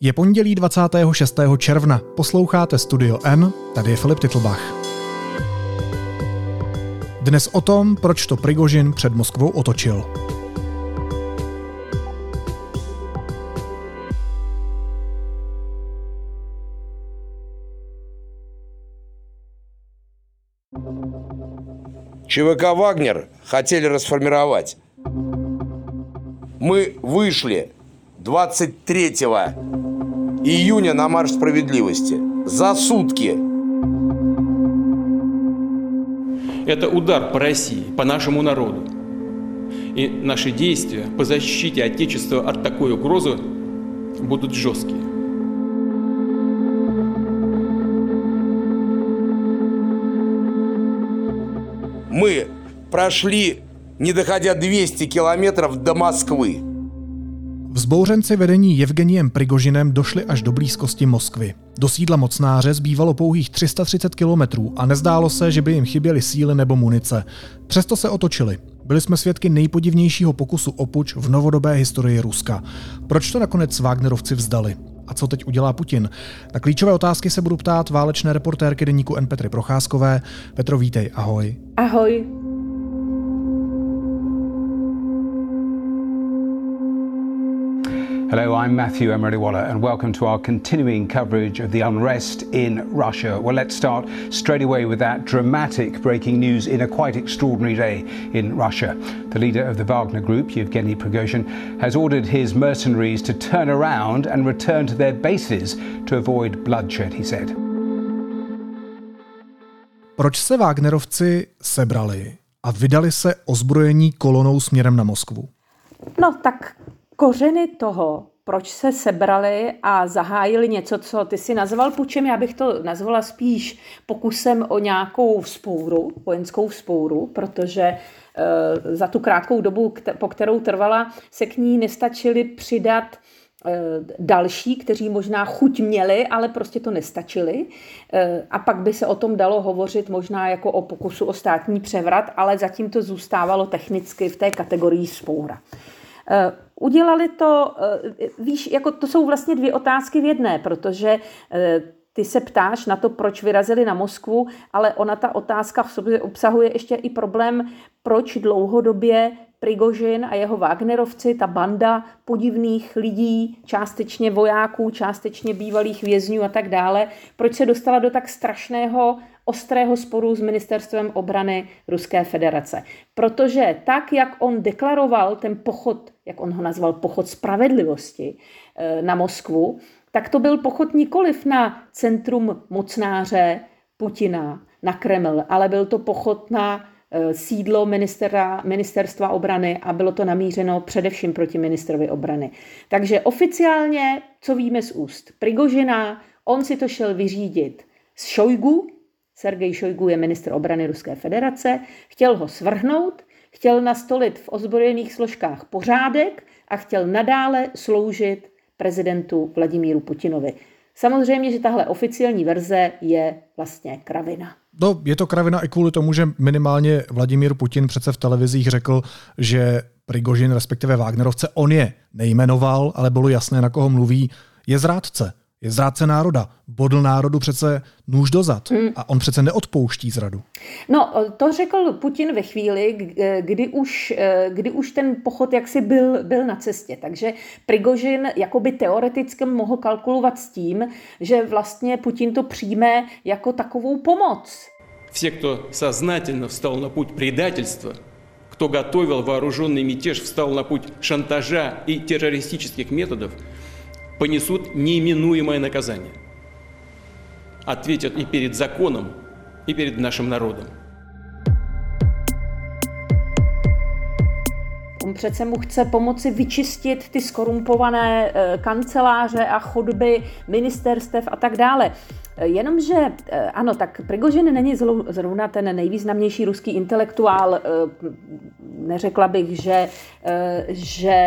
Je pondělí 26. června, posloucháte Studio N, tady je Filip Titlbach. Dnes o tom, proč to Prigožin před Moskvou otočil. ЧВК «Вагнер» хотели расформировать. Мы вышли 23 июня на Марш справедливости. За сутки. Это удар по России, по нашему народу. И наши действия по защите Отечества от такой угрозы будут жесткие. Мы прошли, не доходя 200 километров до Москвы. Vzbouřenci vedení Evgeniem Prigožinem došli až do blízkosti Moskvy. Do sídla mocnáře zbývalo pouhých 330 kilometrů a nezdálo se, že by jim chyběly síly nebo munice. Přesto se otočili. Byli jsme svědky nejpodivnějšího pokusu o puč v novodobé historii Ruska. Proč to nakonec Wagnerovci vzdali? A co teď udělá Putin? Na klíčové otázky se budu ptát válečné reportérky deníku N. Petry Procházkové. Petro, vítej, ahoj. Ahoj. Hello, I'm Matthew Emery Waller, and welcome to our continuing coverage of the unrest in Russia. Well, let's start straight away with that dramatic breaking news in a quite extraordinary day in Russia. The leader of the Wagner Group, Yevgeny Prigozhin, has ordered his mercenaries to turn around and return to their bases to avoid bloodshed, he said. Proč se Wagnerovci sebrali a vydali se ozbrojení kolonou směrem na Moskvu? No tak kořeny toho, proč se sebrali a zahájili něco, co ty si nazval pučem, já bych to nazvala spíš pokusem o nějakou vzpouru, vojenskou vzpouru, protože e, za tu krátkou dobu, po kterou trvala, se k ní nestačili přidat e, další, kteří možná chuť měli, ale prostě to nestačili. E, a pak by se o tom dalo hovořit možná jako o pokusu o státní převrat, ale zatím to zůstávalo technicky v té kategorii spoura. Udělali to, eh, víš, jako to jsou vlastně dvě otázky v jedné, protože eh, ty se ptáš na to, proč vyrazili na Moskvu, ale ona ta otázka v sobě obsahuje ještě i problém, proč dlouhodobě Prigožin a jeho Wagnerovci, ta banda podivných lidí, částečně vojáků, částečně bývalých vězňů a tak dále, proč se dostala do tak strašného ostrého sporu s ministerstvem obrany Ruské federace. Protože tak, jak on deklaroval ten pochod, jak on ho nazval pochod spravedlivosti eh, na Moskvu, tak to byl pochod nikoliv na centrum mocnáře Putina, na Kreml, ale byl to pochod na eh, sídlo ministera, ministerstva obrany a bylo to namířeno především proti ministrovi obrany. Takže oficiálně, co víme z úst Prigožina, on si to šel vyřídit s Šojgu, Sergej Šojgu je ministr obrany Ruské federace, chtěl ho svrhnout, chtěl nastolit v ozbrojených složkách pořádek a chtěl nadále sloužit prezidentu Vladimíru Putinovi. Samozřejmě, že tahle oficiální verze je vlastně kravina. No, je to kravina i kvůli tomu, že minimálně Vladimír Putin přece v televizích řekl, že Prigožin, respektive Wagnerovce, on je nejmenoval, ale bylo jasné, na koho mluví, je zrádce je zrádce národa. Bodl národu přece nůž dozad hmm. a on přece neodpouští zradu. No, to řekl Putin ve chvíli, kdy už, kdy už ten pochod jaksi byl, byl na cestě. Takže Prigožin jakoby teoreticky mohl kalkulovat s tím, že vlastně Putin to přijme jako takovou pomoc. Все, кто сознательно встал на путь предательства, кто готовил вооруженный мятеж, встал на путь шантажа и террористических методов – понесут неименуемое наказание. Ответят и перед законом, и перед нашим народом. On přece mu chce pomoci vyčistit ty skorumpované eh, kanceláře a chodby ministerstev a tak dále. Jenomže, eh, ano, tak Prigožin není zrovna ten nejvýznamnější ruský intelektuál. Eh, neřekla bych, že, eh, že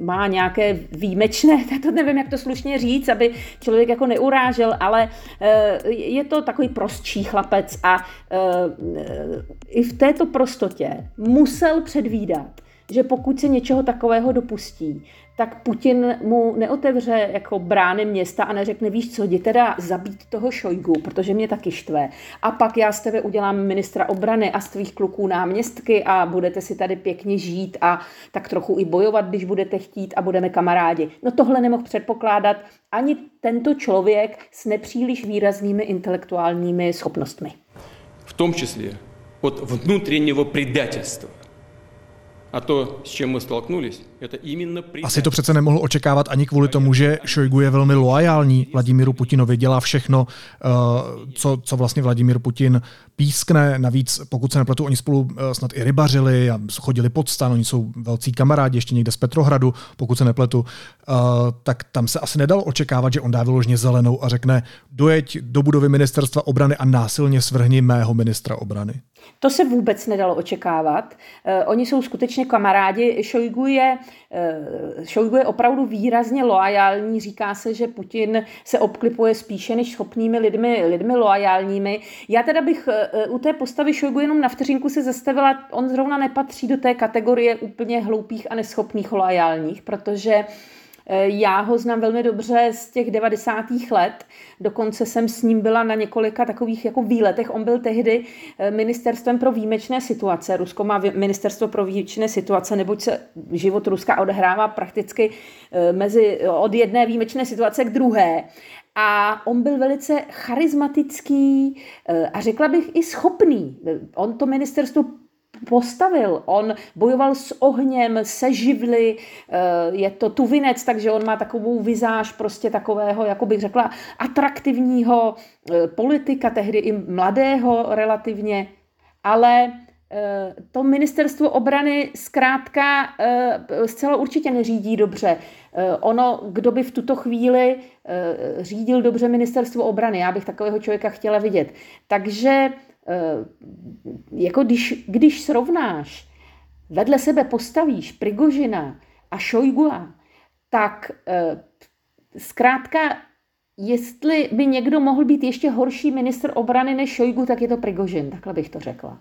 má nějaké výjimečné, to nevím, jak to slušně říct, aby člověk jako neurážel, ale je to takový prostší chlapec a i v této prostotě musel předvídat, že pokud se něčeho takového dopustí, tak Putin mu neotevře jako brány města a neřekne, víš co, jdi teda zabít toho Šojgu, protože mě taky štve. A pak já z tebe udělám ministra obrany a z tvých kluků náměstky a budete si tady pěkně žít a tak trochu i bojovat, když budete chtít a budeme kamarádi. No tohle nemohl předpokládat ani tento člověk s nepříliš výraznými intelektuálními schopnostmi. V tom čísle od vnitřního предательства. А то, с чем мы столкнулись, Asi to přece nemohl očekávat ani kvůli tomu, že Šojgu je velmi loajální Vladimíru Putinovi, dělá všechno, eh, co, co vlastně Vladimír Putin pískne. Navíc, pokud se nepletu, oni spolu eh, snad i rybařili a chodili pod stan, oni jsou velcí kamarádi ještě někde z Petrohradu, pokud se nepletu, eh, tak tam se asi nedalo očekávat, že on dá vyložně zelenou a řekne dojeď do budovy ministerstva obrany a násilně svrhni mého ministra obrany. To se vůbec nedalo očekávat. Oni jsou skutečně kamarádi. Šojgu je Šojgu je opravdu výrazně loajální. Říká se, že Putin se obklipuje spíše než schopnými lidmi, lidmi loajálními. Já teda bych eh, u té postavy Šojgu jenom na vteřinku se zastavila. On zrovna nepatří do té kategorie úplně hloupých a neschopných loajálních, protože Eh, já ho znám velmi dobře z těch 90. let, dokonce jsem s ním byla na několika takových jako výletech. On byl tehdy eh, ministerstvem pro výjimečné situace. Rusko má ministerstvo pro výjimečné situace, neboť se život Ruska odehrává prakticky eh, mezi, od jedné výjimečné situace k druhé. A on byl velice charismatický a řekla bych i schopný. On to ministerstvo postavil. On bojoval s ohněm, se živly, eh, je to tuvinec, takže on má takovou vizáž prostě takového, jako bych řekla, atraktivního eh, politika, tehdy i mladého relativně, ale eh, to ministerstvo obrany zkrátka zcela určitě neřídí dobře. Ono, kdo by v tuto chvíli řídil dobře ministerstvo obrany, já bych takového člověka chtěla vidět. Takže jako když, když srovnáš, vedle sebe postavíš Prigožina a Šojgua, tak eh, zkrátka, jestli by někdo mohl být ještě horší minister obrany než Šojgu, tak je to Prigožin, takhle bych to řekla.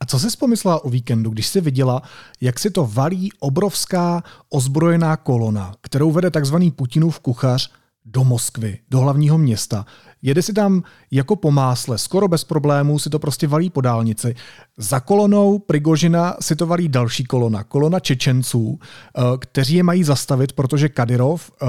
A co jsi pomyslela o víkendu, když jsi viděla, jak si to valí obrovská ozbrojená kolona, kterou vede takzvaný Putinův kuchař do Moskvy, do hlavního města. Jede si tam jako po másle, skoro bez problémů si to prostě valí po dálnici. Za kolonou Prigožina si to valí další kolona, kolona Čečenců, eh, kteří je mají zastavit, protože Kadyrov, eh,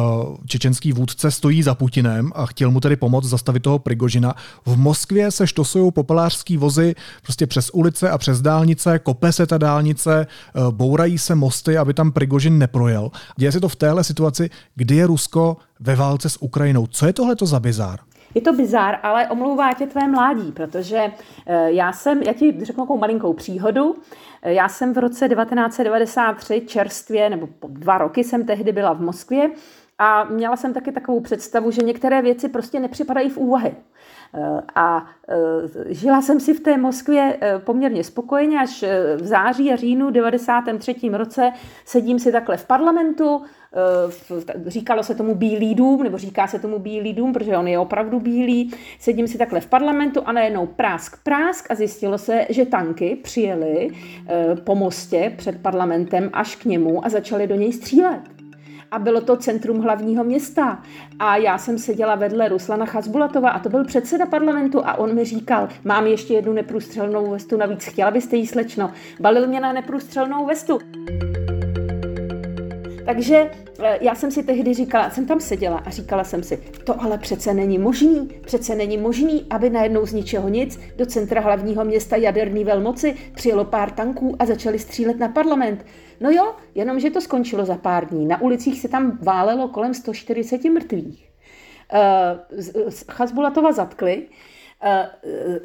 čečenský vůdce, stojí za Putinem a chtěl mu tedy pomoct zastavit toho Prigožina. V Moskvě se štosují popelářský vozy prostě přes ulice a přes dálnice, kope se ta dálnice, eh, bourají se mosty, aby tam Prigožin neprojel. Děje se to v téhle situaci, kdy je Rusko ve válce s Ukrajinou. Co je tohle za bizár? Je to bizár, ale omlouvá tě tvé mládí, protože eh, já jsem, já ti řeknu takovou malinkou příhodu, eh, já jsem v roce 1993 čerstvě, nebo po dva roky jsem tehdy byla v Moskvě a měla jsem taky takovou představu, že některé věci prostě nepřipadají v úvahy. A žila jsem si v té Moskvě poměrně spokojeně až v září a říjnu 93. roce sedím si takhle v parlamentu, říkalo se tomu Bílý dům, nebo říká se tomu Bílý dům, protože on je opravdu bílý. Sedím si takhle v parlamentu a najednou prásk, prásk a zjistilo se, že tanky přijeli po mostě před parlamentem až k němu a začali do něj střílet a bylo to centrum hlavního města. A já jsem seděla vedle Ruslana Chazbulatova a to byl předseda parlamentu a on mi říkal, mám ještě jednu neprůstřelnou vestu navíc, chtěla byste jí slečno. Balil mě na neprůstřelnou vestu. Takže eh, já jsem si tehdy říkala, jsem tam seděla a říkala jsem si, to ale přece není možný, přece není možný, aby najednou z ničeho nic do centra hlavního města jaderní velmoci přijelo pár tanků a začali střílet na parlament. No jo, jenomže to skončilo za pár dní. Na ulicích se tam válelo kolem 140 mrtvých. Uh, Chazbulatova zatkli, Eh,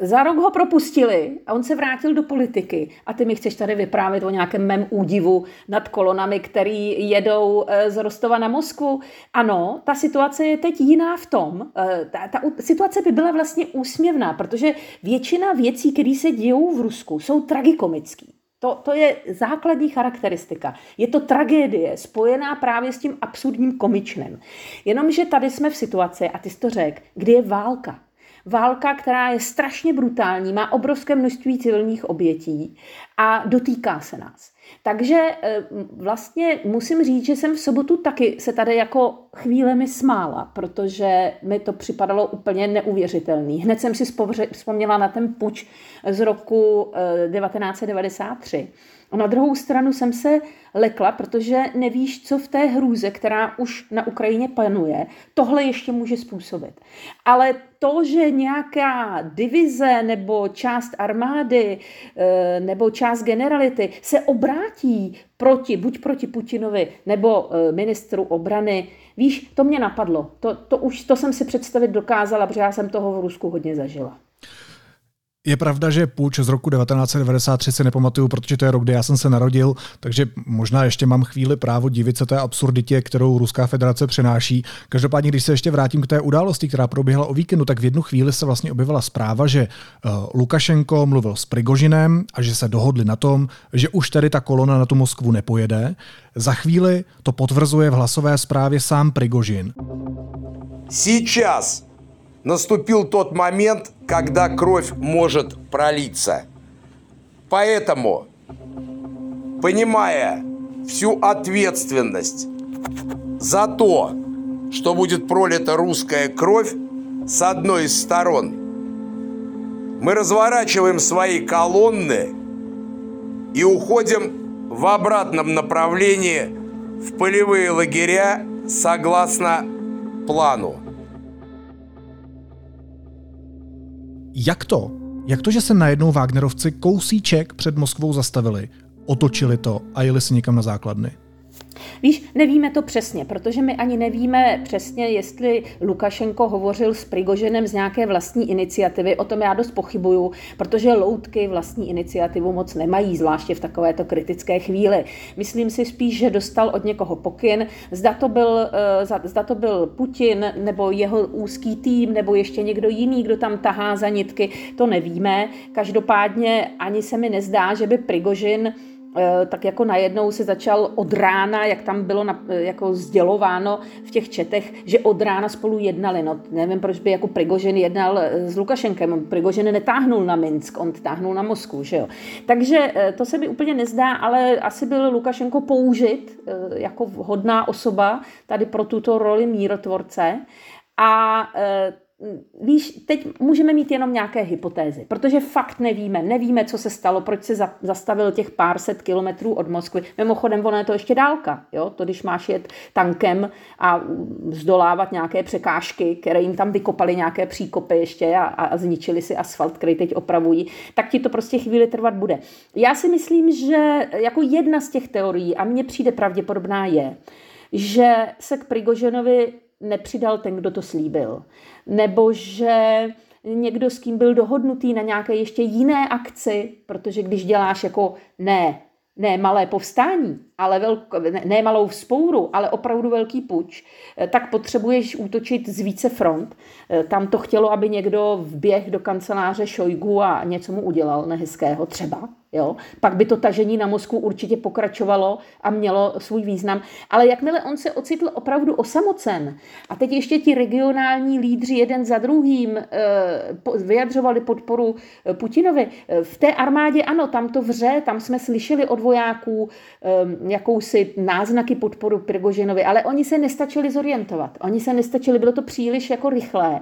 za rok ho propustili a on se vrátil do politiky. A ty mi chceš tady vyprávět o nějakém mém údivu nad kolonami, který jedou eh, z Rostova na Moskvu. Ano, ta situace je teď jiná v tom. Eh, ta, ta situace by byla vlastně úsměvná, protože většina věcí, které se dějou v Rusku, jsou tragikomické. To, to je základní charakteristika. Je to tragédie spojená právě s tím absurdním komičnem. Jenomže tady jsme v situaci, a ty jsi to řekl, kdy je válka válka, která je strašně brutální, má obrovské množství civilních obětí a dotýká se nás. Takže eh, vlastně musím říct, že jsem v sobotu taky se tady jako chvílemi smála, protože mi to připadalo úplně neuvěřitelný. Hned jsem si vzpomněla na ten puč z roku 1993. A na druhou stranu jsem se lekla, protože nevíš, co v té hrůze, která už na Ukrajině panuje, tohle ještě může způsobit. Ale to, že nějaká divize nebo část armády eh, nebo část generality se obrátí proti, buď proti Putinovi nebo eh, ministru obrany, víš, to mě napadlo. To, to už to jsem si představit dokázala, protože já jsem toho v Rusku hodně zažila. Je pravda, že půjč z roku 1993 si nepamatuju, protože to je rok, kdy já jsem se narodil, takže možná ještě mám chvíli právo divit se té absurditě, kterou Ruská federace přináší. Každopádně, když se ještě vrátím k té události, která proběhla o víkendu, tak v jednu chvíli se vlastně objevila zpráva, že uh, Lukašenko mluvil s Prigožinem a že se dohodli na tom, že už tedy ta kolona na tu Moskvu nepojede. Za chvíli to potvrzuje v hlasové zprávě sám Prigožin. Сейчас наступил тот момент, когда кровь может пролиться. Поэтому, понимая всю ответственность за то, что будет пролита русская кровь с одной из сторон, мы разворачиваем свои колонны и уходим в обратном направлении в полевые лагеря согласно плану. Jak to? Jak to, že se najednou Wagnerovci kousíček před Moskvou zastavili, otočili to a jeli si někam na základny? Víš, nevíme to přesně, protože my ani nevíme přesně, jestli Lukašenko hovořil s Prigoženem z nějaké vlastní iniciativy. O tom já dost pochybuju, protože loutky vlastní iniciativu moc nemají, zvláště v takovéto kritické chvíli. Myslím si spíš, že dostal od někoho pokyn. Zda to byl, eh, zda to byl Putin nebo jeho úzký tým nebo ještě někdo jiný, kdo tam tahá za nitky, to nevíme. Každopádně ani se mi nezdá, že by Prigožin tak jako najednou se začal od rána, jak tam bylo na, eh, jako sdělováno v těch četech, že od rána spolu jednali. No, nevím, proč by jako Prigožin jednal eh, s Lukašenkem. Prigožin netáhnul na Minsk, on táhnul na Moskvu, že jo. Takže to se mi úplně nezdá, ale asi byl Lukašenko použit jako hodná osoba tady pro tuto roli mírotvorce. A Víš, teď můžeme mít jenom nějaké hypotézy, protože fakt nevíme, nevíme, co se stalo, proč se zastavil těch pár set kilometrů od Moskvy. Mimochodem, ono je to ještě dálka, jo? to když máš jet tankem a zdolávat nějaké překážky, které jim tam vykopali nějaké příkopy ještě a, a zničili si asfalt, který teď opravují, tak ti to prostě chvíli trvat bude. Já si myslím, že jako jedna z těch teorií, a mně přijde pravděpodobná je, že se k Prigoženovi nepřidal ten, kdo to slíbil. Nebo že někdo, s kým byl dohodnutý na nějaké ještě jiné akci, protože když děláš jako ne, ne malé povstání, ale velko, ne, ne malou vzpouru, ale opravdu velký puč, eh, tak potřebuješ útočit z více front. Eh, tam to chtělo, aby někdo vběh do kanceláře Šojgu a něco mu udělal nehezkého třeba. Jo? Pak by to tažení na Moskvu určitě pokračovalo a mělo svůj význam. Ale jakmile on se ocitl opravdu osamocen a teď ještě ti regionální lídři jeden za druhým e, vyjadřovali podporu eh, Putinovi, v té armádě ano, tam to vře, tam jsme slyšeli od vojáků jakousi náznaky podporu Prigožinovi, ale oni se nestačili zorientovat. Oni se nestačili, bylo to příliš jako rychlé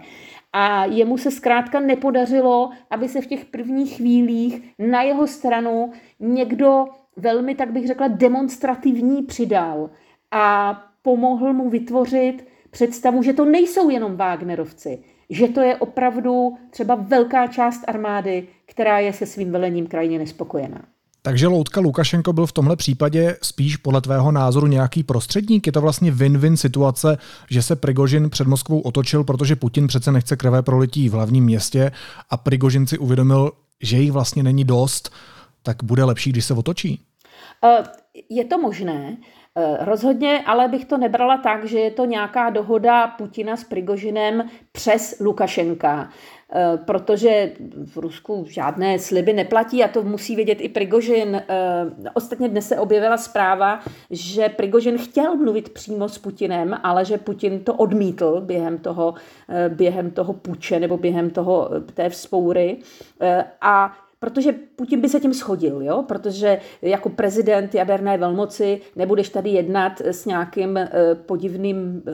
a jemu se zkrátka nepodařilo, aby se v těch prvních chvílích na jeho stranu někdo velmi, tak bych řekla, demonstrativní přidal a pomohl mu vytvořit představu, že to nejsou jenom Wagnerovci, že to je opravdu třeba velká část armády, která je se svým velením krajně nespokojená. Takže loutka Lukašenko byl v tomhle případě spíš podle tvého názoru nějaký prostředník? Je to vlastně win-win situace, že se Prigožin před Moskvou otočil, protože Putin přece nechce krve prolití v hlavním městě a Prigožin si uvědomil, že jich vlastně není dost, tak bude lepší, když se otočí? Eh, je to možné. Eh, rozhodně, ale bych to nebrala tak, že je to nějaká dohoda Putina s Prigožinem přes Lukašenka. Eh, protože v Rusku žádné sliby neplatí a to musí vědět i Prigožin. Eh, ostatně dnes se objevila zpráva, že Prigožin chtěl mluvit přímo s Putinem, ale že Putin to odmítl během toho, během toho puče nebo během toho té vzpoury. A protože Putin by se tím schodil, jo? protože jako prezident jaderné velmoci nebudeš tady jednat s nějakým eh, podivným eh,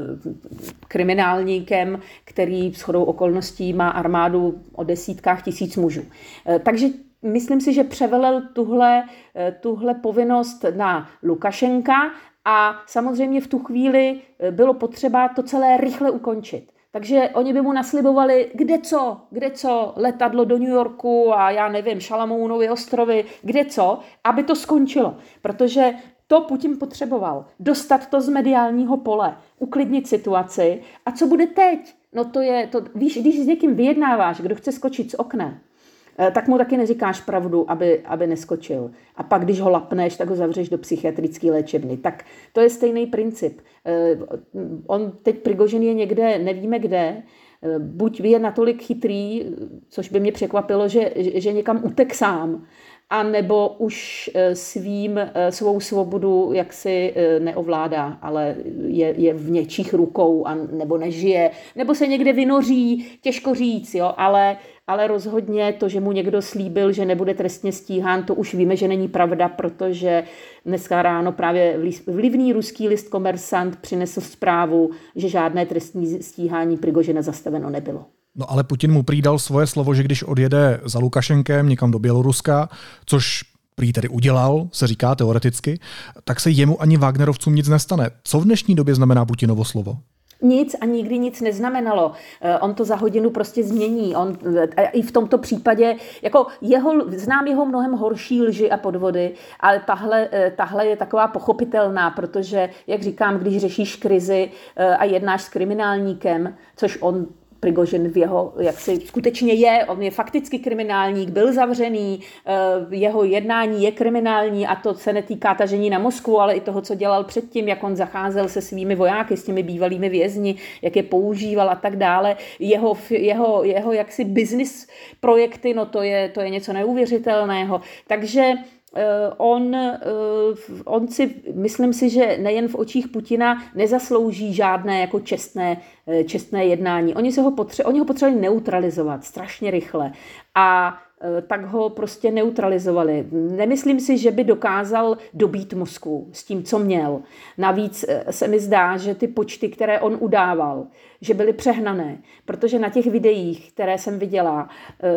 kriminálníkem, který shodou okolností má armádu o desítkách tisíc mužů. Eh, takže myslím si, že převelel tuhle, tuhle povinnost na Lukašenka a samozřejmě v tu chvíli bylo potřeba to celé rychle ukončit. Takže oni by mu naslibovali, kde co, kde co, letadlo do New Yorku a já nevím, Šalamounovy ostrovy, kde co, aby to skončilo. Protože to Putin potřeboval. Dostat to z mediálního pole, uklidnit situaci. A co bude teď? No to je, to, víš, když s někým vyjednáváš, kdo chce skočit z okna, tak mu taky neříkáš pravdu, aby, aby neskočil. A pak, když ho lapneš, tak ho zavřeš do psychiatrické léčebny. Tak to je stejný princip. Eh, on teď Prigožin je někde, nevíme kde, eh, buď je natolik chytrý, což by mě překvapilo, že, že někam utek sám, a nebo už svým, svou svobodu jaksi neovládá, ale je, je v něčích rukou, a nebo nežije, nebo se někde vynoří, těžko říct, jo, ale ale rozhodně to, že mu někdo slíbil, že nebude trestně stíhán, to už víme, že není pravda, protože dneska ráno právě vlivný ruský list Komersant přinesl zprávu, že žádné trestní stíhání Prigožina zastaveno nebylo. No ale Putin mu přidal svoje slovo, že když odjede za Lukašenkem někam do Běloruska, což prý tedy udělal, se říká teoreticky, tak se jemu ani Wagnerovcům nic nestane. Co v dnešní době znamená Putinovo slovo? Nic a nikdy nic neznamenalo. Eh, on to za hodinu prostě změní. On, eh, I v tomto případě, jako jeho, znám jeho mnohem horší lži a podvody, ale tahle, eh, tahle je taková pochopitelná, protože, jak říkám, když řešíš krizi a jednáš s kriminálníkem, což on Prigožin v jeho, jak si skutečně je, on je fakticky kriminálník, byl zavřený, eh, jeho jednání je kriminální a to se netýká tažení na Moskvu, ale i toho, co dělal předtím, jak on zacházel se svými vojáky, s těmi bývalými vězni, jak je používal a tak dále. Jeho, jeho, jeho jaksi business projekty, no to je, to je něco neuvěřitelného. Takže on, eh, on si, myslím si, že nejen v očích Putina nezaslouží žádné jako čestné, eh, čestné jednání. Oni, se ho potře- oni ho potřebovali neutralizovat strašně rychle. A Eh, tak ho prostě neutralizovali. Nemyslím si, že by dokázal dobít Moskvu s tím, co měl. Navíc eh, se mi zdá, že ty počty, které on udával, že byly přehnané, protože na těch videích, které jsem viděla, eh,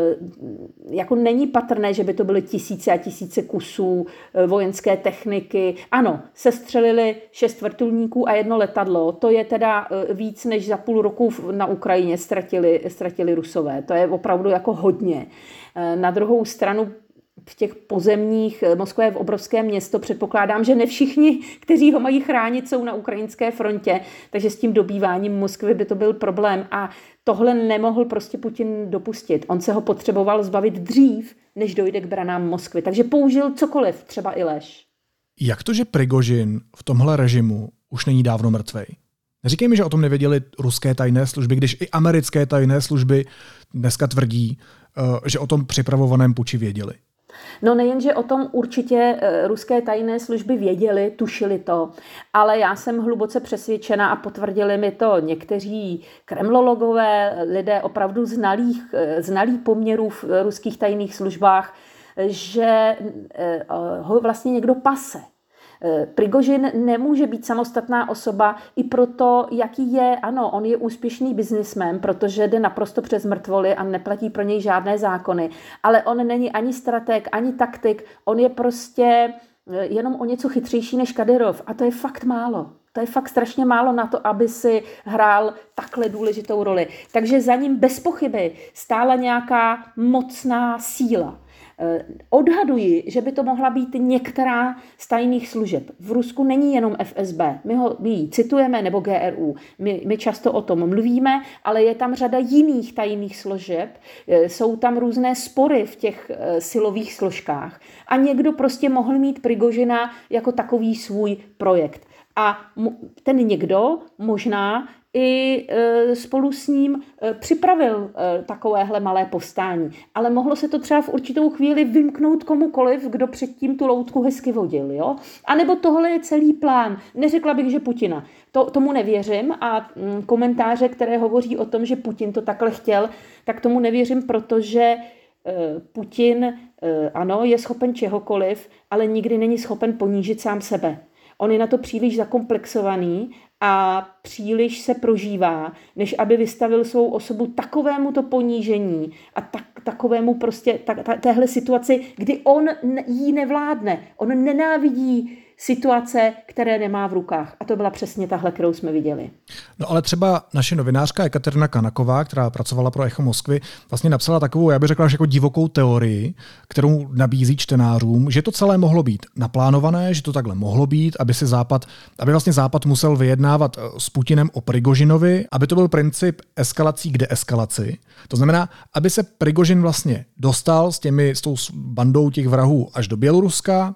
jako není patrné, že by to byly tisíce a tisíce kusů vojenské techniky. Ano, se střelili šest vrtulníků a jedno letadlo. To je teda víc, než za půl roku na Ukrajině ztratili, ztratili Rusové. To je opravdu jako hodně. Eh, na druhou stranu v těch pozemních, eh, Moskva je v obrovské město, předpokládám, že ne všichni, kteří ho mají chránit, jsou na ukrajinské frontě, takže s tím dobýváním Moskvy by to byl problém a tohle nemohl prostě Putin dopustit. On se ho potřeboval zbavit dřív, než dojde k branám Moskvy, takže použil cokoliv, třeba i lež. Jak to, že Prigožin v tomhle režimu už není dávno mrtvej? Neříkej mi, že o tom nevěděli ruské tajné služby, když i americké tajné služby dneska tvrdí, Eh, že o tom připravovaném puči věděli. No nejen, že o tom určitě eh, ruské tajné služby věděli, tušili to, ale já jsem hluboce přesvědčena a potvrdili mi to někteří kremlologové, lidé opravdu znalých, eh, znalých poměrů v ruských tajných službách, že ho vlastně někdo pase Prigožin nemůže být samostatná osoba i proto, jaký je, ano, on je úspěšný biznismen, protože jde naprosto přes mrtvoly a neplatí pro něj žádné zákony, ale on není ani strateg, ani taktik, on je prostě eh, jenom o něco chytřejší než Kadyrov a to je fakt málo. To je fakt strašně málo na to, aby si hrál takhle důležitou roli. Takže za ním bez pochyby stála nějaká mocná síla. Eh, odhaduji, že by to mohla být některá z tajných služeb. V Rusku není jenom FSB, my, ho, my ji citujeme, nebo GRU, my, my často o tom mluvíme, ale je tam řada jiných tajných služeb, eh, jsou tam různé spory v těch eh, silových složkách a někdo prostě mohl mít Prigožina jako takový svůj projekt. A ten někdo možná i e, spolu s ním e, připravil e, takovéhle malé povstání. Ale mohlo se to třeba v určitou chvíli vymknout komukoliv, kdo předtím tu loutku hezky vodil. Jo? A nebo tohle je celý plán. Neřekla bych, že Putina. To, tomu nevěřím a mm, komentáře, které hovoří o tom, že Putin to takhle chtěl, tak tomu nevěřím, protože Putin, ano, je schopen čehokoliv, ale nikdy není schopen ponížit sám sebe. On je na to příliš zakomplexovaný a příliš se prožívá, než aby vystavil svou osobu takovému to ponížení a tak, takovému prostě ta, ta, téhle situaci, kdy on jí nevládne. On nenávidí situace, které nemá v rukách. A to byla přesně tahle, kterou jsme viděli. No ale třeba naše novinářka Ekaterina Kanaková, která pracovala pro Echo Moskvy, vlastně napsala takovou, já bych řekla, jako divokou teorii, kterou nabízí čtenářům, že to celé mohlo být naplánované, že to takhle mohlo být, aby si Západ, aby vlastně Západ musel vyjednávat eh, s Putinem o Prigožinovi, aby to byl princip eskalací k deeskalaci. To znamená, aby se Prigožin vlastně dostal s těmi, s tou bandou těch vrahů až do Běloruska,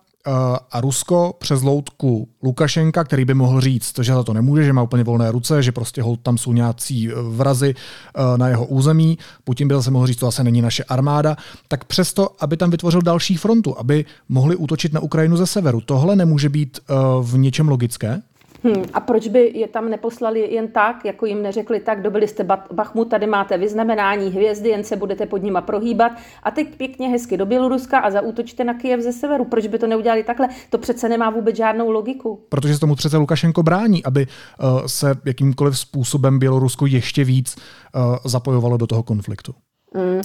a Rusko přes loutku Lukašenka, který by mohl říct, že za to nemůže, že má úplně volné ruce, že prostě hold tam jsou nějací vrazy eh, na jeho území. Putin by zase mohl říct, to asi není naše armáda. Tak přesto, aby tam vytvořil další frontu, aby mohli útočit na Ukrajinu ze severu. Tohle nemůže být eh, v něčem logické? Hmm, a proč by je tam neposlali jen tak, jako jim neřekli tak, dobili jste Bachmut, tady máte vyznamenání hvězdy, jen se budete pod nima prohýbat a teď pěkně hezky do Běloruska a zaútočte na Kyjev ze severu. Proč by to neudělali takhle? To přece nemá vůbec žádnou logiku. Protože se tomu přece Lukašenko brání, aby uh, se jakýmkoliv způsobem Bělorusko ještě víc uh, zapojovalo do toho konfliktu. Mm.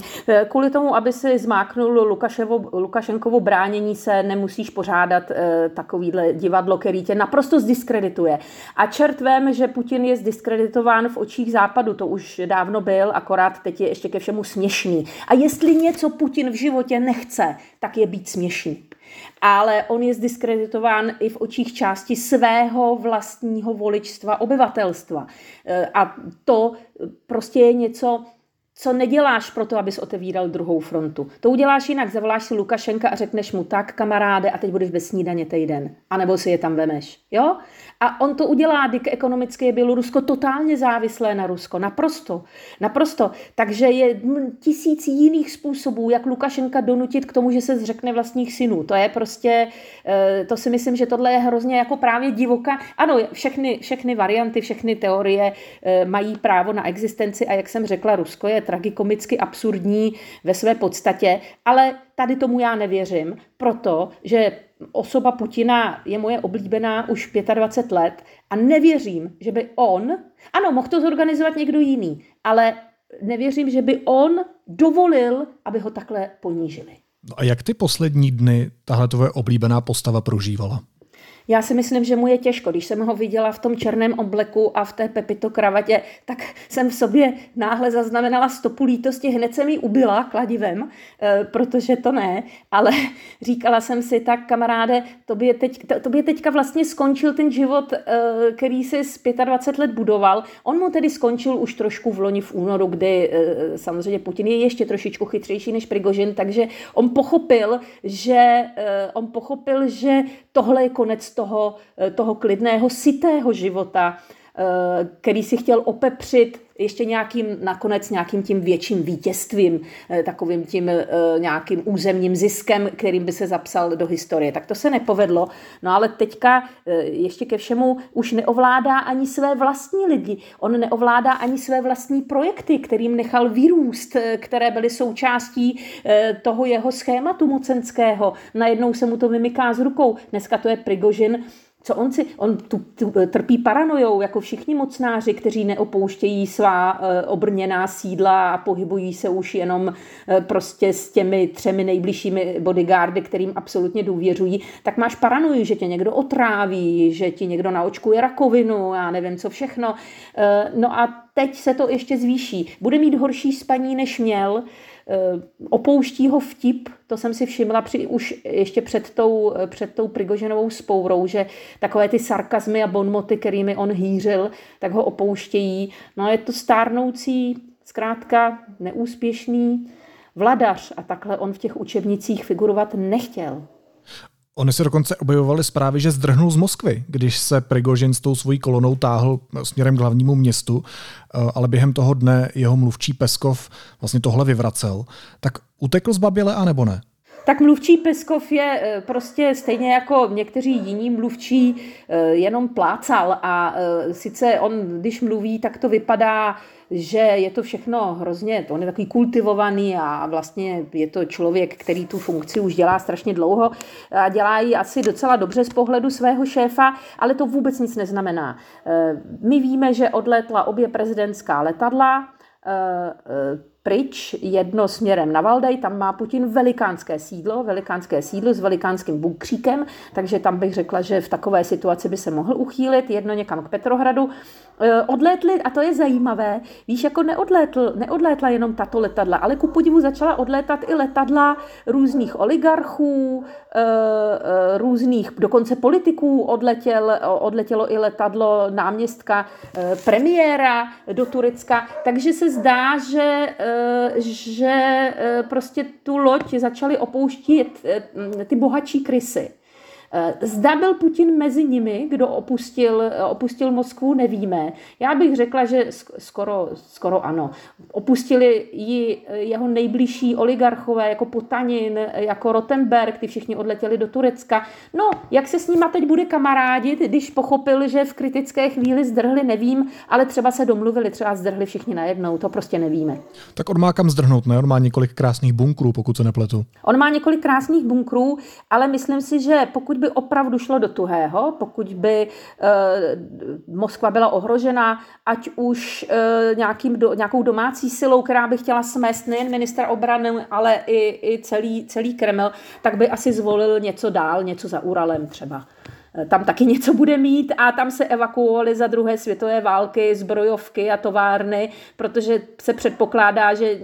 Kvůli tomu, aby si zmáknul Lukaševo, Lukašenkovo bránění se, nemusíš pořádat e, takovýhle divadlo, který tě naprosto zdiskredituje. A čert vím, že Putin je zdiskreditován v očích západu, to už dávno byl, akorát teď je ještě ke všemu směšný. A jestli něco Putin v životě nechce, tak je být směšný. Ale on je zdiskreditován i v očích části svého vlastního voličstva, obyvatelstva. E, a to prostě je něco, co neděláš pro to, abys otevíral druhou frontu. To uděláš jinak, zavoláš si Lukašenka a řekneš mu tak, kamaráde, a teď budeš bez snídaně týden. A nebo si je tam vemeš. Jo? A on to udělá, kdy ekonomicky je Bělorusko totálně závislé na Rusko. Naprosto. Naprosto. Takže je tisíc jiných způsobů, jak Lukašenka donutit k tomu, že se zřekne vlastních synů. To je prostě, eh, to si myslím, že tohle je hrozně jako právě divoká. Ano, všechny, všechny varianty, všechny teorie eh, mají právo na existenci a jak jsem řekla, Rusko je tragikomicky absurdní ve své podstatě, ale tady tomu já nevěřím, protože osoba Putina je moje oblíbená už 25 let a nevěřím, že by on, ano, mohl to zorganizovat někdo jiný, ale nevěřím, že by on dovolil, aby ho takhle ponížili. No a jak ty poslední dny tahle tvoje oblíbená postava prožívala? Já si myslím, že mu je těžko. Když jsem ho viděla v tom černém obleku a v té Pepito kravatě, tak jsem v sobě náhle zaznamenala stopu lítosti. Hned jsem ji ubila kladivem, eh, protože to ne, ale říkala jsem si, tak kamaráde, tobě, teď, tobě teďka vlastně skončil ten život, eh, který si z 25 let budoval. On mu tedy skončil už trošku v loni v únoru, kdy eh, samozřejmě Putin je ještě trošičku chytřejší než Prigožin, takže on pochopil, že on pochopil, že tohle je konec toho, eh, toho klidného, sitého života, který si chtěl opepřit ještě nějakým, nakonec nějakým tím větším vítězstvím, eh, takovým tím nějakým územním ziskem, kterým by se zapsal do historie. Tak to se nepovedlo. No ale teďka ještě ke všemu už neovládá ani své vlastní lidi. On neovládá ani své vlastní projekty, kterým nechal vyrůst, které byly součástí toho jeho schématu mocenského. Najednou se mu to vymyká z rukou. Dneska to je Prigožin, co on si, on tu, tu, trpí paranojou, jako všichni mocnáři, kteří neopouštějí svá e, obrněná sídla a pohybují se už jenom e, prostě s těmi třemi nejbližšími bodyguardy, kterým absolutně důvěřují, tak máš paranoju, že tě někdo otráví, že ti někdo naočkuje rakovinu, já nevím co všechno. E, no a teď se to ještě zvýší. Bude mít horší spaní, než měl, Eh, opouští ho vtip, to jsem si všimla při, už ještě před tou, před tou Prigoženovou spourou, že takové ty sarkazmy a bonmoty, kterými on hýřil, tak ho opouštějí. No je to stárnoucí, zkrátka neúspěšný vladař a takhle on v těch učebnicích figurovat nechtěl. Oni se dokonce objevovaly zprávy, že zdrhnul z Moskvy, když se Prigožin s tou svojí kolonou táhl směrem k hlavnímu městu, eh, ale během toho dne jeho mluvčí Peskov vlastně tohle vyvracel. Tak utekl z Baběle a nebo ne? Tak mluvčí Peskov je eh, prostě stejně jako někteří jiní mluvčí eh, jenom plácal a eh, sice on, když mluví, tak to vypadá, že je to všechno hrozně, on je takový kultivovaný a vlastně je to člověk, který tu funkci už dělá strašně dlouho a dělá ji asi docela dobře z pohledu svého šéfa, ale to vůbec nic neznamená. My víme, že odletla obě prezidentská letadla, pryč, jedno směrem na Valdej, tam má Putin velikánské sídlo, velikánské sídlo s velikánským bunkříkem, takže tam bych řekla, že v takové situaci by se mohl uchýlit, jedno někam k Petrohradu. E, odlétli, a to je zajímavé, víš, jako neodlétl, neodlétla jenom tato letadla, ale ku podivu začala odlétat i letadla různých oligarchů, e, e, různých, dokonce politiků odletěl, odletělo i letadlo náměstka premiéra do Turecka, takže se zdá, že že eh, prostě tu loď začaly opouštět eh, ty bohatší krysy. Eh, zda byl Putin mezi nimi, kdo opustil, opustil Moskvu, nevíme. Já bych řekla, že skoro, skoro ano. Opustili ji jeho nejbližší oligarchové, jako Potanin, jako Rottenberg, ty všichni odletěli do Turecka. No, jak se s nima teď bude kamarádit, když pochopil, že v kritické chvíli zdrhli, nevím, ale třeba se domluvili, třeba zdrhli všichni najednou, to prostě nevíme. Tak on má kam zdrhnout, ne? On má několik krásných bunkrů, pokud se nepletu. On má několik krásných bunkrů, ale myslím si, že pokud by by opravdu šlo do tuhého, pokud by uh, Moskva byla ohrožena, ať už uh, nějakým do, nějakou domácí silou, která by chtěla smést nejen ministra obrany, ale i, i celý, celý Kreml, tak by asi zvolil něco dál, něco za Uralem třeba tam taky něco bude mít a tam se evakuovali za druhé světové války zbrojovky a továrny, protože se předpokládá, že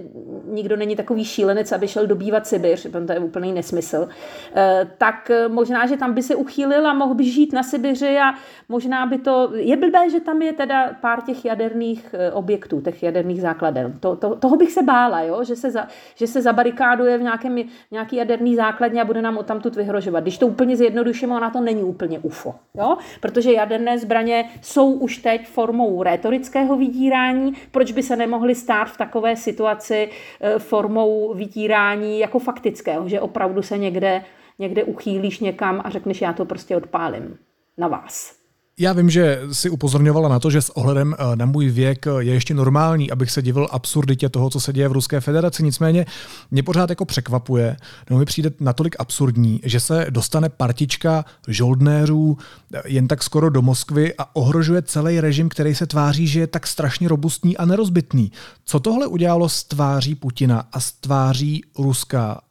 nikdo není takový šílenec, aby šel dobývat Sibiř, to je úplný nesmysl, eh, tak možná, že tam by se uchýlil a mohl by žít na Sibiři a možná by to, je blbé, že tam je teda pár těch jaderných eh, objektů, těch jaderných základen. To, to, toho bych se bála, jo? Že, se za, že se zabarikáduje v nějakém, nějaký jaderný základně a bude nám o tamtud vyhrožovat. Když to úplně zjednodušíme, ona to není úplně UFO. Jo? Protože jaderné zbraně jsou už teď formou rétorického vydírání. Proč by se nemohly stát v takové situaci e, formou vydírání jako faktického, že opravdu se někde, někde uchýlíš někam a řekneš, já to prostě odpálím na vás. Já vím, že si upozorňovala na to, že s ohledem eh, na můj věk eh, je ještě normální, abych se divil absurditě toho, co se děje v Ruské federaci. Nicméně mě pořád jako překvapuje, nebo mi přijde natolik absurdní, že se dostane partička žoldnérů eh, jen tak skoro do Moskvy a ohrožuje celý režim, který se tváří, že je tak strašně robustní a nerozbitný. Co tohle udělalo s tváří Putina a s tváří Ruska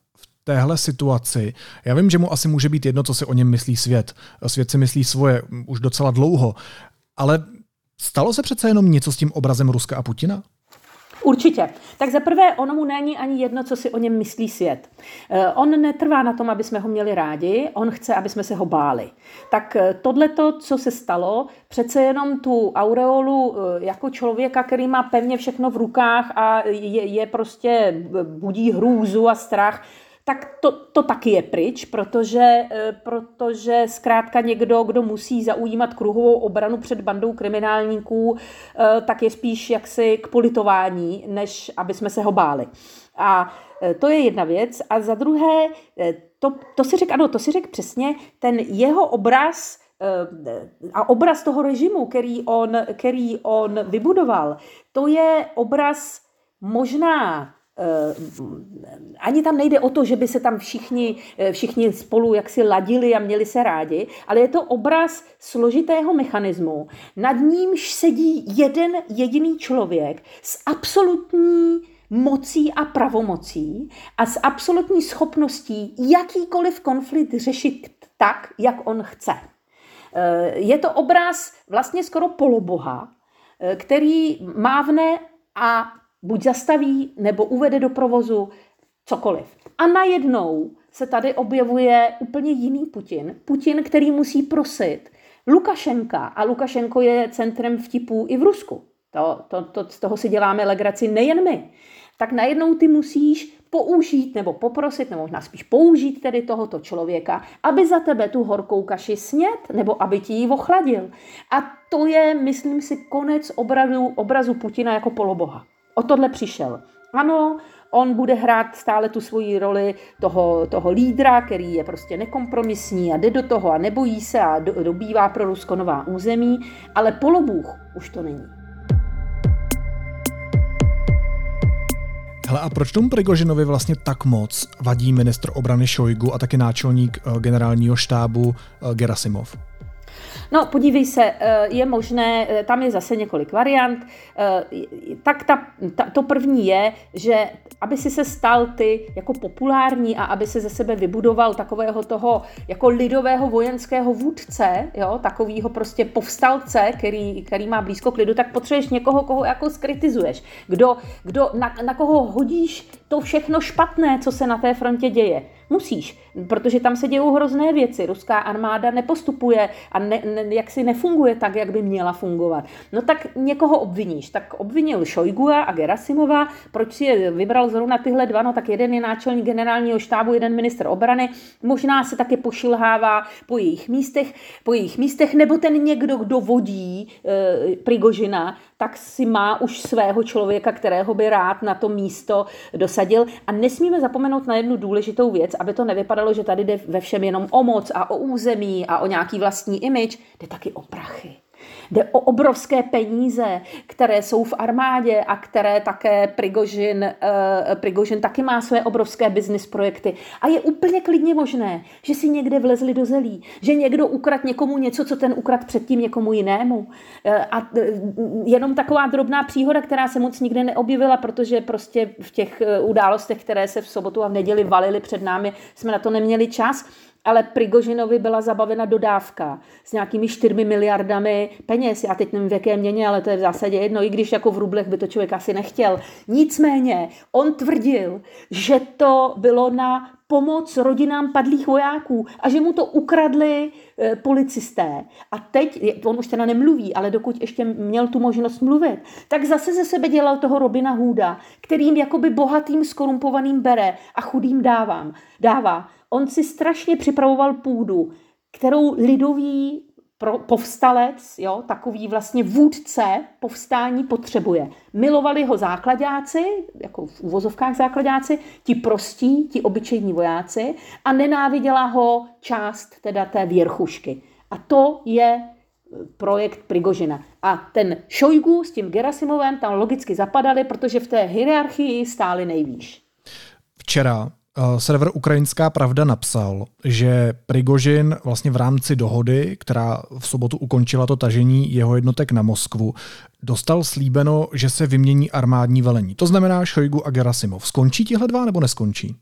téhle situaci, já vím, že mu asi může být jedno, co si o něm myslí svět. Svět si myslí svoje už docela dlouho, ale stalo se přece jenom něco s tím obrazem Ruska a Putina? Určitě. Tak za prvé, ono mu není ani jedno, co si o něm myslí svět. Eh, on netrvá na tom, aby jsme ho měli rádi, on chce, aby jsme se ho báli. Tak eh, tohleto, co se stalo, přece jenom tu aureolu eh, jako člověka, který má pevně všechno v rukách a je, je prostě budí hrůzu a strach, tak to, to taky je pryč, protože, eh, protože zkrátka někdo, kdo musí zaujímat kruhovou obranu před bandou kriminálníků, eh, tak je spíš jaksi k politování, než aby jsme se ho báli. A eh, to je jedna věc. A za druhé, to, to si řekl, ano, to si řekl přesně, ten jeho obraz a obraz toho režimu, který on, který on vybudoval, to je obraz možná ani tam nejde o to, že by se tam všichni, eh, všichni spolu jaksi ladili a měli se rádi, ale je to obraz složitého mechanismu, nad nímž sedí jeden jediný člověk s absolutní mocí a pravomocí a s absolutní schopností jakýkoliv konflikt řešit tak, jak on chce. Eh, je to obraz vlastně skoro poloboha, který mávne a buď zastaví, nebo uvede do provozu cokoliv. A najednou se tady objevuje úplně jiný Putin. Putin, který musí prosit Lukašenka. A Lukašenko je centrem vtipů i v Rusku. To, to, to, z toho si děláme legraci nejen my. Tak najednou ty musíš použít nebo poprosit, nebo možná spíš použít tedy tohoto člověka, aby za tebe tu horkou kaši snět, nebo aby ti ji ochladil. A to je, myslím si, konec obrazu, obrazu Putina jako poloboha o tohle přišel. Ano, On bude hrát stále tu svoji roli toho, toho lídra, který je prostě nekompromisní a jde do toho a nebojí se a do, dobývá pro Rusko nová území, ale polobůh už to není. Hele, a proč tomu Prigožinovi vlastně tak moc vadí ministr obrany Šojgu a taky náčelník eh, generálního štábu eh, Gerasimov? No, podívej se, eh, je možné, eh, tam je zase několik variant. Eh, tak ta, ta, to první je, že aby si se stal ty jako populární a aby se ze sebe vybudoval takového toho jako lidového vojenského vůdce, jo, takového prostě povstalce, který, který má blízko k lidu, tak potřebuješ někoho, koho jako skritizuješ. Kdo, kdo, na, na koho hodíš to všechno špatné, co se na té frontě děje. Musíš, protože tam se dějou hrozné věci. Ruská armáda nepostupuje a ne, ne, jak si nefunguje tak, jak by měla fungovat. No tak někoho obviníš. Tak obvinil Šojgua a Gerasimova. Proč si je vybral zrovna tyhle dva? No tak jeden je náčelník generálního štábu, jeden minister obrany. Možná se taky pošilhává po jejich místech, po jejich místech, nebo ten někdo, kdo vodí e, Prigožina, tak si má už svého člověka, kterého by rád na to místo dosadil. A nesmíme zapomenout na jednu důležitou věc, aby to nevypadalo, že tady jde ve všem jenom o moc a o území a o nějaký vlastní image, jde taky o prachy. Jde o obrovské peníze, které jsou v armádě a které také Prigožin, uh, Prigožin taky má své obrovské business projekty. A je úplně klidně možné, že si někde vlezli do zelí, že někdo ukradl někomu něco, co ten ukradl předtím někomu jinému. Uh, a uh, jenom taková drobná příhoda, která se moc nikde neobjevila, protože prostě v těch událostech, které se v sobotu a v neděli valily před námi, jsme na to neměli čas ale Prigožinovi byla zabavena dodávka s nějakými 4 miliardami peněz. Já teď nevím, v jaké měně, ale to je v zásadě jedno, i když jako v rublech by to člověk asi nechtěl. Nicméně, on tvrdil, že to bylo na pomoc rodinám padlých vojáků a že mu to ukradli e, policisté. A teď, on už teda nemluví, ale dokud ještě měl tu možnost mluvit, tak zase ze sebe dělal toho Robina Hooda, kterým jakoby bohatým skorumpovaným bere a chudým dávám, dává on si strašně připravoval půdu, kterou lidový pro, povstalec, jo, takový vlastně vůdce povstání potřebuje. Milovali ho základáci, jako v úvozovkách základáci, ti prostí, ti obyčejní vojáci a nenáviděla ho část teda té věrchušky. A to je e, projekt Prigožina. A ten Šojgu s tím Gerasimovem tam logicky zapadali, protože v té hierarchii stáli nejvýš. Včera Eh, server Ukrajinská pravda napsal, že Prigožin vlastně v rámci dohody, která v sobotu ukončila to tažení jeho jednotek na Moskvu, dostal slíbeno, že se vymění armádní velení. To znamená Šojgu a Gerasimov. Skončí tihle dva nebo neskončí?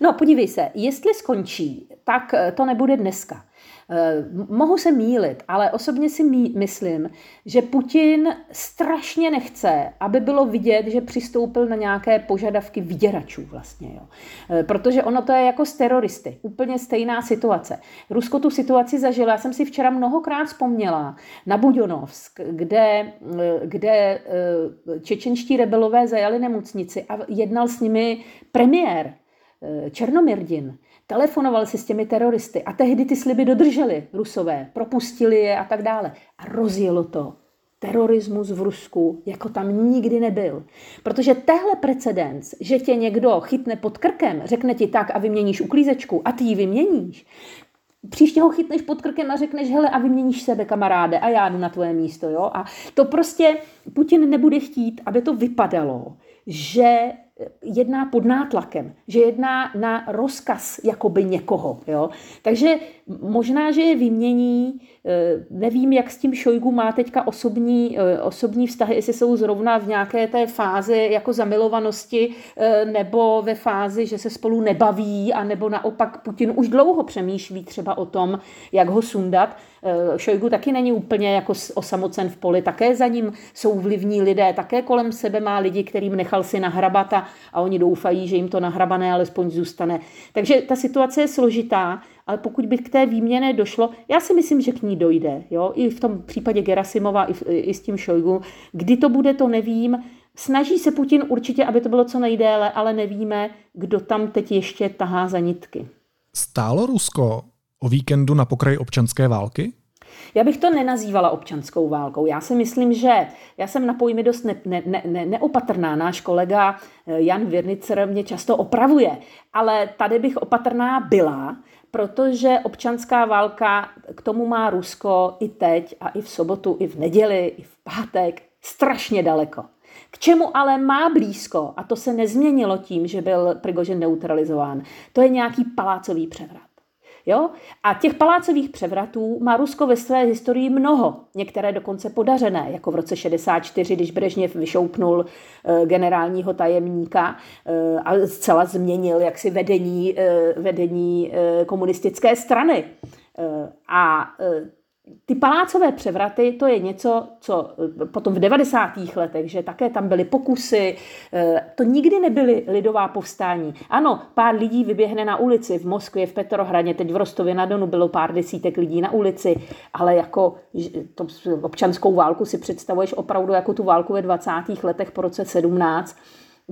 No podívej se, jestli skončí, tak eh, to nebude dneska. Eh, mohu se mílit, ale osobně si mý, myslím, že Putin strašně nechce, aby bylo vidět, že přistoupil na nějaké požadavky vyděračů vlastně. Jo. Eh, protože ono to je jako s teroristy. Úplně stejná situace. Rusko tu situaci zažilo. Já jsem si včera mnohokrát vzpomněla na Budonovsk, kde, eh, kde čečenští rebelové zajali nemocnici a jednal s nimi premiér Černomirdin telefonoval si s těmi teroristy a tehdy ty sliby dodrželi rusové, propustili je a tak dále. A rozjelo to. Terorismus v Rusku jako tam nikdy nebyl. Protože tehle precedens, že tě někdo chytne pod krkem, řekne ti tak a vyměníš uklízečku a ty ji vyměníš, příště ho chytneš pod krkem a řekneš, hele, a vyměníš sebe, kamaráde, a já jdu na tvoje místo, jo. A to prostě Putin nebude chtít, aby to vypadalo, že jedná pod nátlakem, že jedná na rozkaz jakoby někoho. Jo? Takže možná, že je vymění, eh, nevím, jak s tím Šojgu má teďka osobní, eh, osobní vztahy, jestli jsou zrovna v nějaké té fázi jako zamilovanosti, eh, nebo ve fázi, že se spolu nebaví, a nebo naopak Putin už dlouho přemýšlí třeba o tom, jak ho sundat. Šojgu taky není úplně jako osamocen v poli, také za ním jsou vlivní lidé, také kolem sebe má lidi, kterým nechal si nahrabat a, a oni doufají, že jim to nahrabané alespoň zůstane. Takže ta situace je složitá, ale pokud by k té výměně došlo, já si myslím, že k ní dojde. Jo? I v tom případě Gerasimova, i, v, i s tím Šojgu. Kdy to bude, to nevím. Snaží se Putin určitě, aby to bylo co nejdéle, ale nevíme, kdo tam teď ještě tahá za nitky. Stálo Rusko o víkendu na pokraji občanské války? Já bych to nenazývala občanskou válkou. Já si myslím, že já jsem na pojmy dost ne, ne, ne, neopatrná. Náš kolega eh, Jan Virnicer mě často opravuje, ale tady bych opatrná byla, protože občanská válka k tomu má Rusko i teď a i v sobotu, i v neděli, i v pátek strašně daleko. K čemu ale má blízko, a to se nezměnilo tím, že byl Prigožin neutralizován, to je nějaký palácový převrat. Jo? A těch palácových převratů má Rusko ve své historii mnoho, některé dokonce podařené, jako v roce 64, když Brežněv vyšoupnul e, generálního tajemníka e, a zcela změnil jaksi vedení, e, vedení komunistické strany. A ty palácové převraty, to je něco, co eh, potom v 90. letech, že také tam byly pokusy, eh, to nikdy nebyly lidová povstání. Ano, pár lidí vyběhne na ulici v Moskvě, v Petrohradě, teď v Rostově na Donu bylo pár desítek lidí na ulici, ale jako to občanskou válku si představuješ opravdu jako tu válku ve 20. letech po roce 17,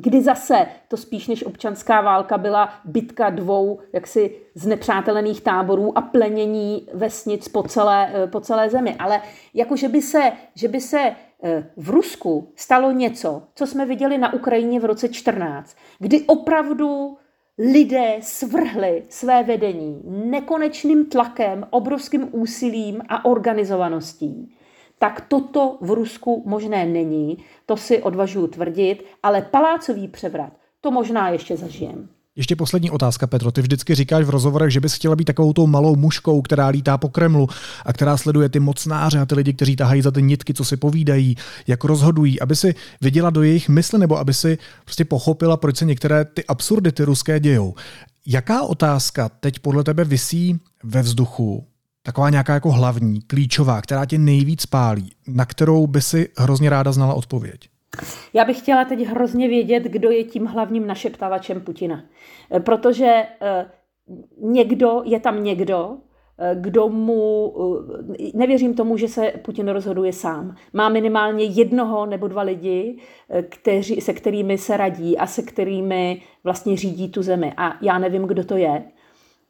kdy zase to spíš než občanská válka byla bitka dvou jaksi znepřátelených táborů a plenění vesnic po celé, eh, po celé zemi. Ale jako že by se, že by se eh, v Rusku stalo něco, co jsme viděli na Ukrajině v roce 14, kdy opravdu lidé svrhli své vedení nekonečným tlakem, obrovským úsilím a organizovaností tak toto v Rusku možné není, to si odvažuji tvrdit, ale palácový převrat, to možná ještě zažijem. Ještě poslední otázka, Petro. Ty vždycky říkáš v rozhovorech, že bys chtěla být takovou tou malou muškou, která lítá po Kremlu a která sleduje ty mocnáře a ty lidi, kteří tahají za ty nitky, co si povídají, jak rozhodují, aby si viděla do jejich mysli nebo aby si prostě pochopila, proč se některé ty absurdity ruské dějou. Jaká otázka teď podle tebe visí ve vzduchu taková nějaká jako hlavní, klíčová, která tě nejvíc pálí, na kterou by si hrozně ráda znala odpověď? Já bych chtěla teď hrozně vědět, kdo je tím hlavním našeptavačem Putina. Eh, protože eh, někdo, je tam někdo, eh, kdo mu, nevěřím tomu, že se Putin rozhoduje sám. Má minimálně jednoho nebo dva lidi, kteří, se kterými se radí a se kterými vlastně řídí tu zemi. A já nevím, kdo to je.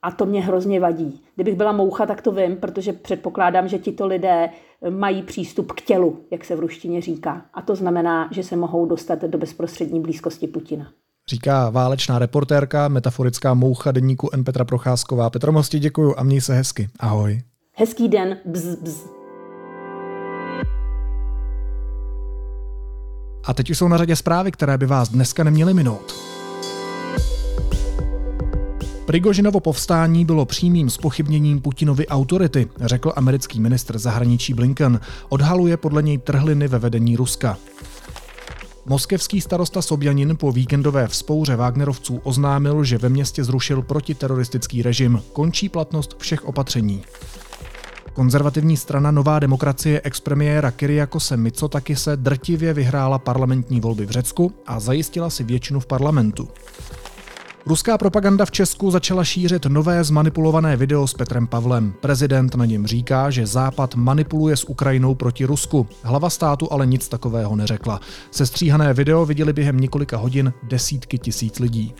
A to mě hrozně vadí. Kdybych byla moucha, tak to vím, protože předpokládám, že tito lidé mají přístup k tělu, jak se v ruštině říká. A to znamená, že se mohou dostat do bezprostřední blízkosti Putina. Říká válečná reportérka, metaforická moucha denníku N. Petra Procházková. Petra Mosti, děkuju a měj se hezky. Ahoj. Hezký den. Bz, bz. A teď už jsou na řadě zprávy, které by vás dneska neměly minout. Prigožinovo povstání bylo přímým spochybněním Putinovy autority, řekl americký ministr zahraničí Blinken. Odhaluje podle něj trhliny ve vedení Ruska. Moskevský starosta Sobjanin po víkendové vzpouře Wagnerovců oznámil, že ve městě zrušil protiteroristický režim. Končí platnost všech opatření. Konzervativní strana Nová demokracie expremiéra Kyriakose Mitsotakise drtivě vyhrála parlamentní volby v Řecku a zajistila si většinu v parlamentu. Ruská propaganda v Česku začala šířit nové zmanipulované video s Petrem Pavlem. Prezident na něm říká, že Západ manipuluje s Ukrajinou proti Rusku. Hlava státu ale nic takového neřekla. Sestříhané video viděli během několika hodin desítky tisíc lidí.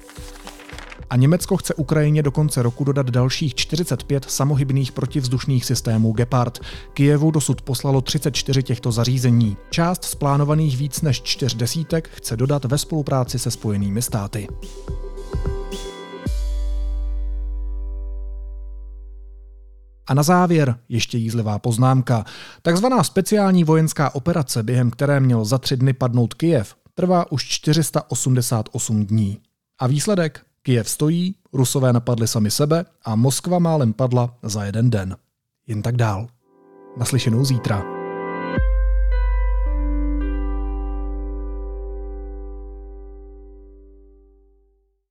A Německo chce Ukrajině do konce roku dodat dalších 45 samohybných protivzdušných systémů Gepard. Kijevu dosud poslalo 34 těchto zařízení. Část z plánovaných víc než čtyř desítek chce dodat ve spolupráci se Spojenými státy. A na závěr ještě jízlivá poznámka. Takzvaná speciální vojenská operace, během které měl za tři dny padnout Kijev, trvá už 488 dní. A výsledek? Kijev stojí, Rusové napadli sami sebe a Moskva málem padla za jeden den. Jen tak dál. Naslyšenou zítra.